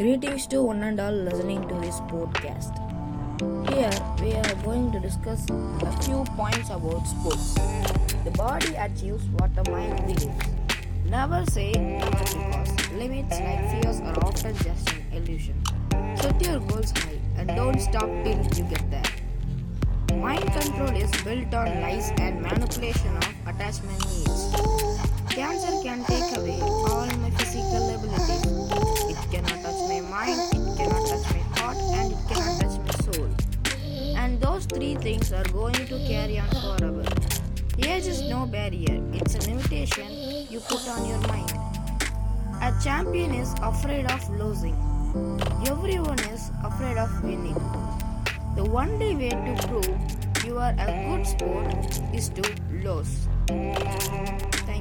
Greetings to one and all listening to this podcast. Here we are going to discuss a few points about sports. The body achieves what the mind believes. Never say never because limits like fears are often just an illusion. Set your goals high and don't stop till you get there. Mind control is built on lies and manipulation of attachment needs. Cancer can take away three things are going to carry on forever. Age is no barrier, it's a limitation you put on your mind. A champion is afraid of losing. Everyone is afraid of winning. The only way to prove you are a good sport is to lose. Thank.